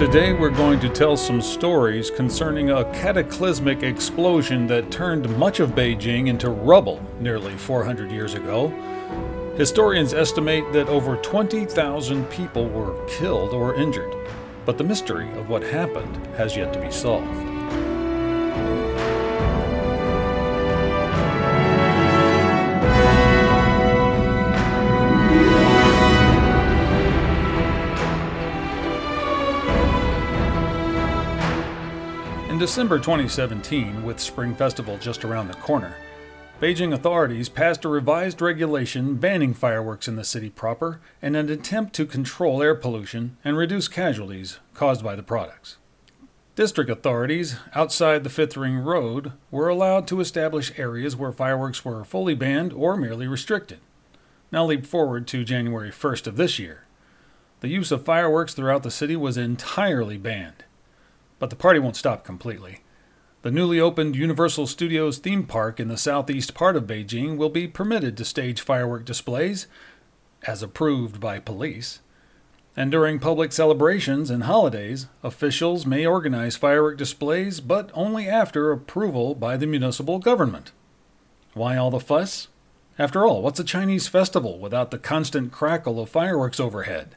Today, we're going to tell some stories concerning a cataclysmic explosion that turned much of Beijing into rubble nearly 400 years ago. Historians estimate that over 20,000 people were killed or injured, but the mystery of what happened has yet to be solved. December 2017, with Spring Festival just around the corner, Beijing authorities passed a revised regulation banning fireworks in the city proper in an attempt to control air pollution and reduce casualties caused by the products. District authorities outside the Fifth Ring Road were allowed to establish areas where fireworks were fully banned or merely restricted. Now leap forward to January 1st of this year. The use of fireworks throughout the city was entirely banned. But the party won't stop completely. The newly opened Universal Studios theme park in the southeast part of Beijing will be permitted to stage firework displays, as approved by police. And during public celebrations and holidays, officials may organize firework displays, but only after approval by the municipal government. Why all the fuss? After all, what's a Chinese festival without the constant crackle of fireworks overhead?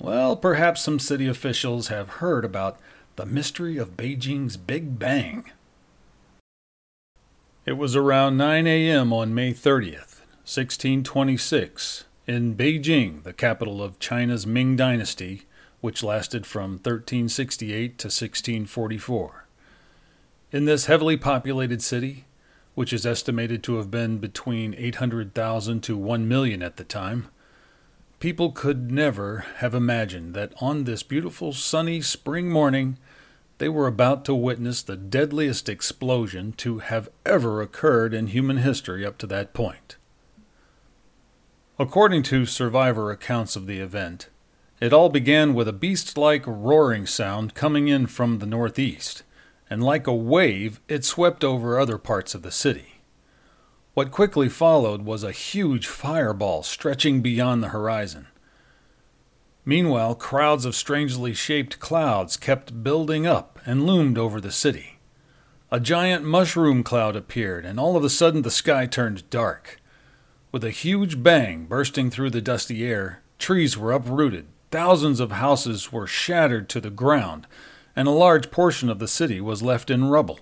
Well, perhaps some city officials have heard about the Mystery of Beijing's Big Bang. It was around 9 a.m. on May 30th, 1626, in Beijing, the capital of China's Ming Dynasty, which lasted from 1368 to 1644. In this heavily populated city, which is estimated to have been between 800,000 to 1 million at the time, people could never have imagined that on this beautiful sunny spring morning they were about to witness the deadliest explosion to have ever occurred in human history up to that point. According to survivor accounts of the event, it all began with a beast like roaring sound coming in from the northeast, and like a wave, it swept over other parts of the city. What quickly followed was a huge fireball stretching beyond the horizon. Meanwhile, crowds of strangely shaped clouds kept building up and loomed over the city. A giant mushroom cloud appeared, and all of a sudden the sky turned dark. With a huge bang bursting through the dusty air, trees were uprooted, thousands of houses were shattered to the ground, and a large portion of the city was left in rubble.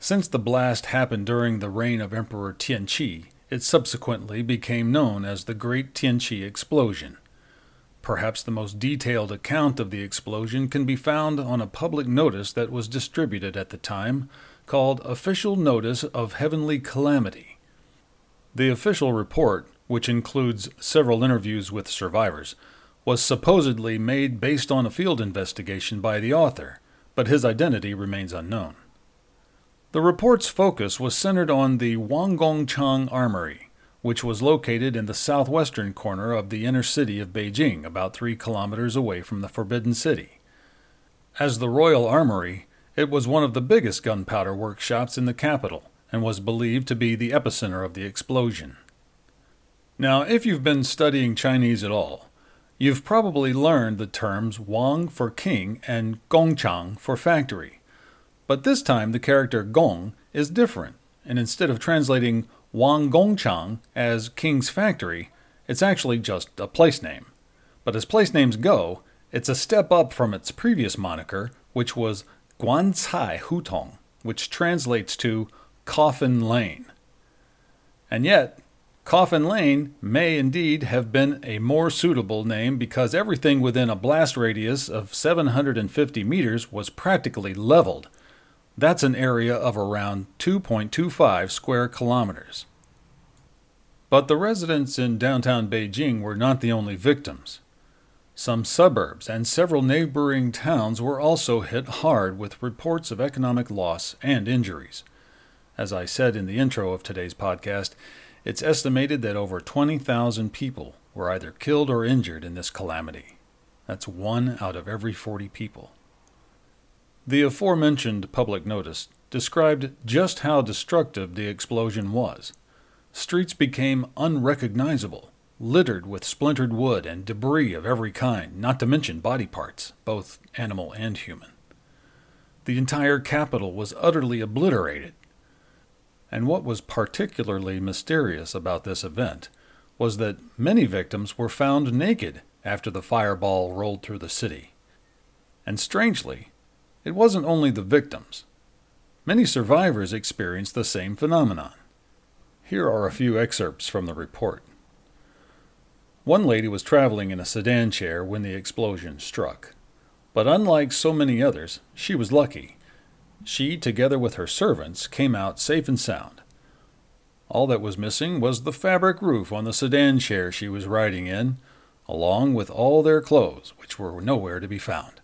Since the blast happened during the reign of Emperor Tianqi, it subsequently became known as the Great Tianqi Explosion. Perhaps the most detailed account of the explosion can be found on a public notice that was distributed at the time, called Official Notice of Heavenly Calamity. The official report, which includes several interviews with survivors, was supposedly made based on a field investigation by the author, but his identity remains unknown. The report's focus was centered on the Wanggongchang Armory, which was located in the southwestern corner of the inner city of Beijing, about three kilometers away from the Forbidden City. As the Royal Armory, it was one of the biggest gunpowder workshops in the capital and was believed to be the epicenter of the explosion. Now, if you've been studying Chinese at all, you've probably learned the terms Wang for king and Gongchang for factory. But this time the character Gong is different, and instead of translating Wang Gongchang as King's Factory, it's actually just a place name. But as place names go, it's a step up from its previous moniker, which was Guancai Hutong, which translates to Coffin Lane. And yet, Coffin Lane may indeed have been a more suitable name because everything within a blast radius of 750 meters was practically leveled that's an area of around 2.25 square kilometers. But the residents in downtown Beijing were not the only victims. Some suburbs and several neighboring towns were also hit hard with reports of economic loss and injuries. As I said in the intro of today's podcast, it's estimated that over 20,000 people were either killed or injured in this calamity. That's one out of every 40 people. The aforementioned public notice described just how destructive the explosion was. Streets became unrecognizable, littered with splintered wood and debris of every kind, not to mention body parts, both animal and human. The entire capital was utterly obliterated. And what was particularly mysterious about this event was that many victims were found naked after the fireball rolled through the city. And strangely, it wasn't only the victims. Many survivors experienced the same phenomenon. Here are a few excerpts from the report. One lady was traveling in a sedan chair when the explosion struck. But unlike so many others, she was lucky. She, together with her servants, came out safe and sound. All that was missing was the fabric roof on the sedan chair she was riding in, along with all their clothes, which were nowhere to be found.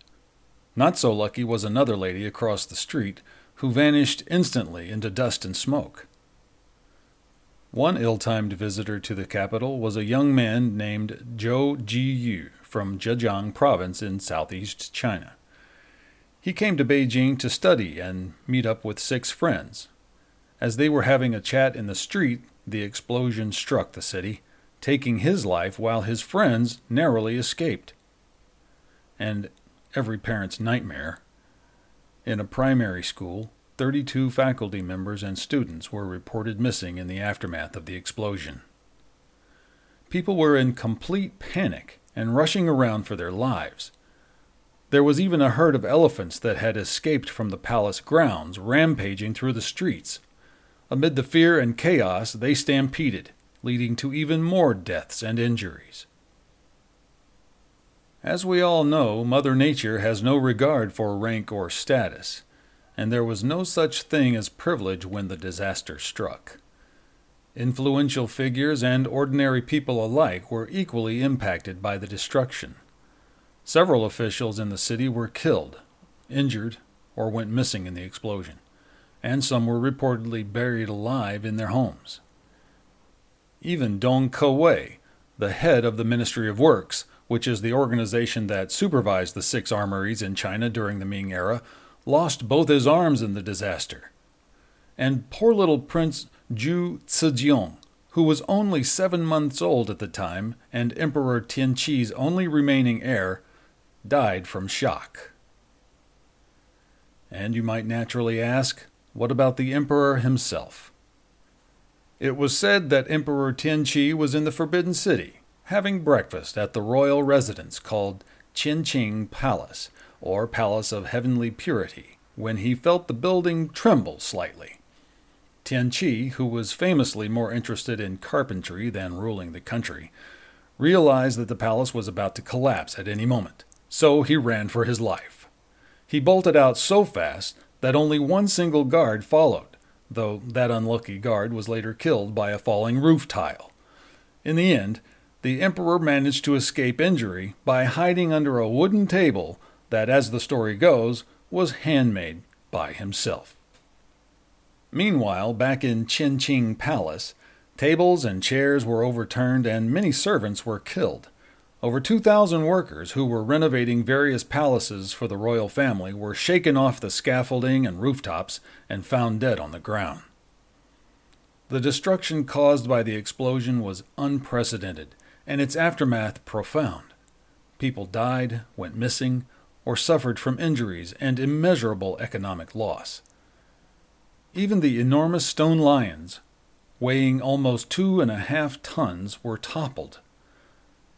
Not so lucky was another lady across the street, who vanished instantly into dust and smoke. One ill timed visitor to the capital was a young man named Zhou Jiyu from Zhejiang province in southeast China. He came to Beijing to study and meet up with six friends. As they were having a chat in the street, the explosion struck the city, taking his life while his friends narrowly escaped. And every parent's nightmare. In a primary school, 32 faculty members and students were reported missing in the aftermath of the explosion. People were in complete panic and rushing around for their lives. There was even a herd of elephants that had escaped from the palace grounds, rampaging through the streets. Amid the fear and chaos, they stampeded, leading to even more deaths and injuries. As we all know, Mother Nature has no regard for rank or status and there was no such thing as privilege when the disaster struck. Influential figures and ordinary people alike were equally impacted by the destruction. Several officials in the city were killed, injured, or went missing in the explosion, and some were reportedly buried alive in their homes. Even Dong Kewei, the head of the Ministry of Works, which is the organization that supervised the six armories in China during the Ming era, lost both his arms in the disaster. And poor little Prince Zhu Cijiong, who was only seven months old at the time and Emperor Tianqi's only remaining heir, died from shock. And you might naturally ask, what about the emperor himself? It was said that Emperor Tianqi was in the Forbidden City, having breakfast at the royal residence called Qianqing Palace, or Palace of Heavenly Purity, when he felt the building tremble slightly. Tianqi, who was famously more interested in carpentry than ruling the country, realized that the palace was about to collapse at any moment, so he ran for his life. He bolted out so fast that only one single guard followed, though that unlucky guard was later killed by a falling roof tile. In the end, the emperor managed to escape injury by hiding under a wooden table that, as the story goes, was handmade by himself. Meanwhile, back in Qianqing Palace, tables and chairs were overturned and many servants were killed. Over 2,000 workers who were renovating various palaces for the royal family were shaken off the scaffolding and rooftops and found dead on the ground. The destruction caused by the explosion was unprecedented, and its aftermath profound. People died, went missing, or suffered from injuries and immeasurable economic loss. Even the enormous stone lions, weighing almost two and a half tons, were toppled.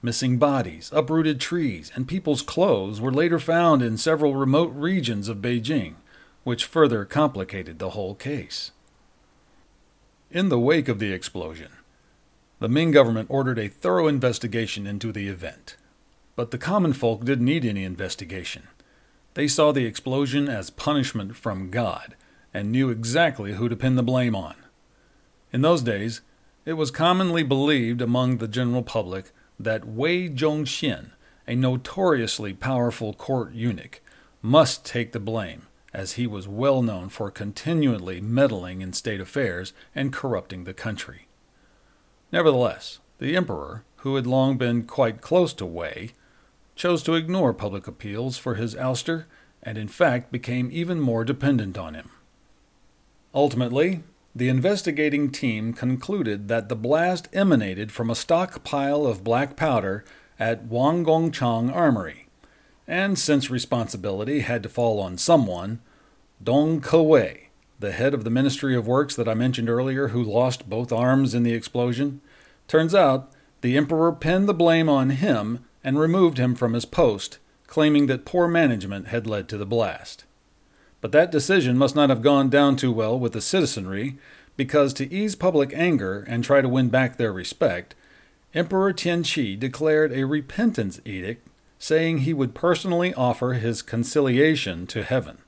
Missing bodies, uprooted trees, and people's clothes were later found in several remote regions of Beijing, which further complicated the whole case. In the wake of the explosion, the Ming government ordered a thorough investigation into the event. But the common folk didn't need any investigation. They saw the explosion as punishment from God and knew exactly who to pin the blame on. In those days, it was commonly believed among the general public that Wei Zhongxian, a notoriously powerful court eunuch, must take the blame, as he was well known for continually meddling in state affairs and corrupting the country. Nevertheless, the emperor, who had long been quite close to Wei, chose to ignore public appeals for his ouster and in fact became even more dependent on him. Ultimately, the investigating team concluded that the blast emanated from a stockpile of black powder at Wanggongchang Armory, and since responsibility had to fall on someone, Dong Kewei, the head of the Ministry of Works that I mentioned earlier, who lost both arms in the explosion, turns out the emperor pinned the blame on him and removed him from his post, claiming that poor management had led to the blast. But that decision must not have gone down too well with the citizenry, because to ease public anger and try to win back their respect, Emperor Tianqi declared a repentance edict saying he would personally offer his conciliation to heaven.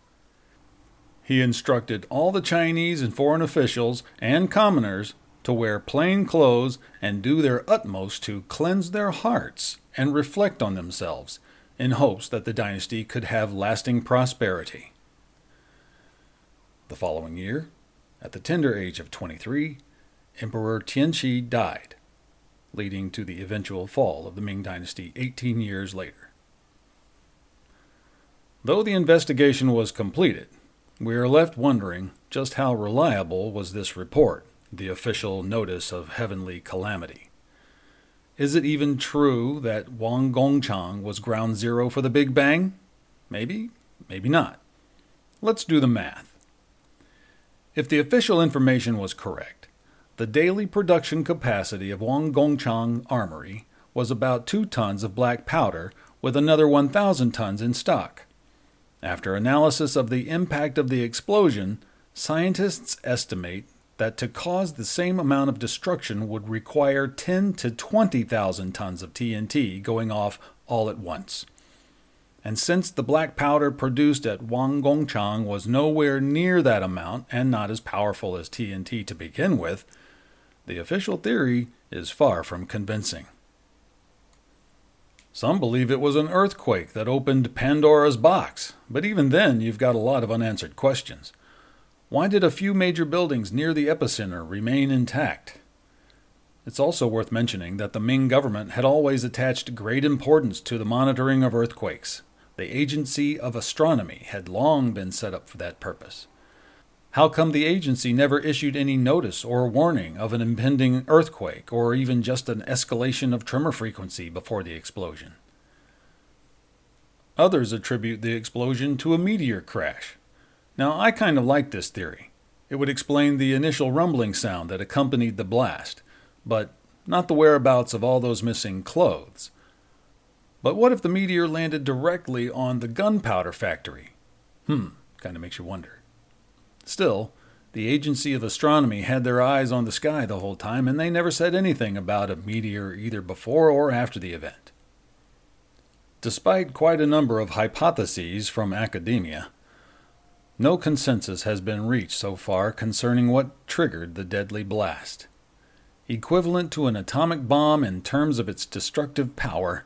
He instructed all the Chinese and foreign officials and commoners to wear plain clothes and do their utmost to cleanse their hearts and reflect on themselves in hopes that the dynasty could have lasting prosperity. The following year, at the tender age of 23, Emperor Tianqi died, leading to the eventual fall of the Ming Dynasty 18 years later. Though the investigation was completed, we are left wondering just how reliable was this report, the official notice of heavenly calamity. Is it even true that Wanggongchang was ground zero for the Big Bang? Maybe, maybe not. Let's do the math. If the official information was correct, the daily production capacity of Wanggongchang Armory was about 2 tons of black powder with another 1,000 tons in stock. After analysis of the impact of the explosion, scientists estimate that to cause the same amount of destruction would require 10 to 20,000 tons of TNT going off all at once. And since the black powder produced at Wanggongchang was nowhere near that amount and not as powerful as TNT to begin with, the official theory is far from convincing. Some believe it was an earthquake that opened Pandora's box, but even then you've got a lot of unanswered questions. Why did a few major buildings near the epicenter remain intact? It's also worth mentioning that the Ming government had always attached great importance to the monitoring of earthquakes, the Agency of Astronomy had long been set up for that purpose. How come the agency never issued any notice or warning of an impending earthquake or even just an escalation of tremor frequency before the explosion? Others attribute the explosion to a meteor crash. Now, I kind of like this theory. It would explain the initial rumbling sound that accompanied the blast, but not the whereabouts of all those missing clothes. But what if the meteor landed directly on the gunpowder factory? Hmm, kind of makes you wonder. Still, the Agency of Astronomy had their eyes on the sky the whole time, and they never said anything about a meteor either before or after the event. Despite quite a number of hypotheses from academia, no consensus has been reached so far concerning what triggered the deadly blast. Equivalent to an atomic bomb in terms of its destructive power,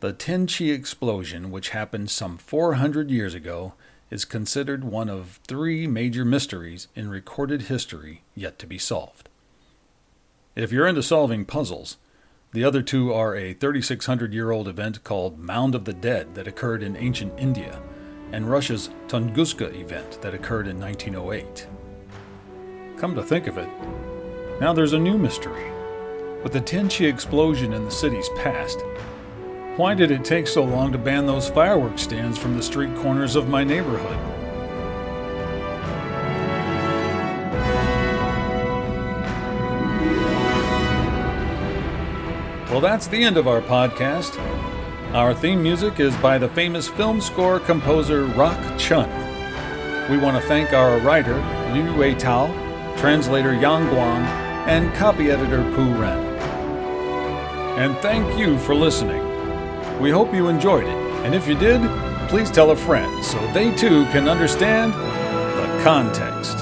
the Tianqi explosion, which happened some 400 years ago, is considered one of three major mysteries in recorded history yet to be solved. If you're into solving puzzles, the other two are a 3,600 year old event called Mound of the Dead that occurred in ancient India, and Russia's Tunguska event that occurred in 1908. Come to think of it, now there's a new mystery. With the Tianqi explosion in the city's past, why did it take so long to ban those fireworks stands from the street corners of my neighborhood? Well, that's the end of our podcast. Our theme music is by the famous film score composer Rock Chun. We want to thank our writer, Liu Wei Tao, translator Yang Guang, and copy editor Pu Ren. And thank you for listening. We hope you enjoyed it, and if you did, please tell a friend so they too can understand the context.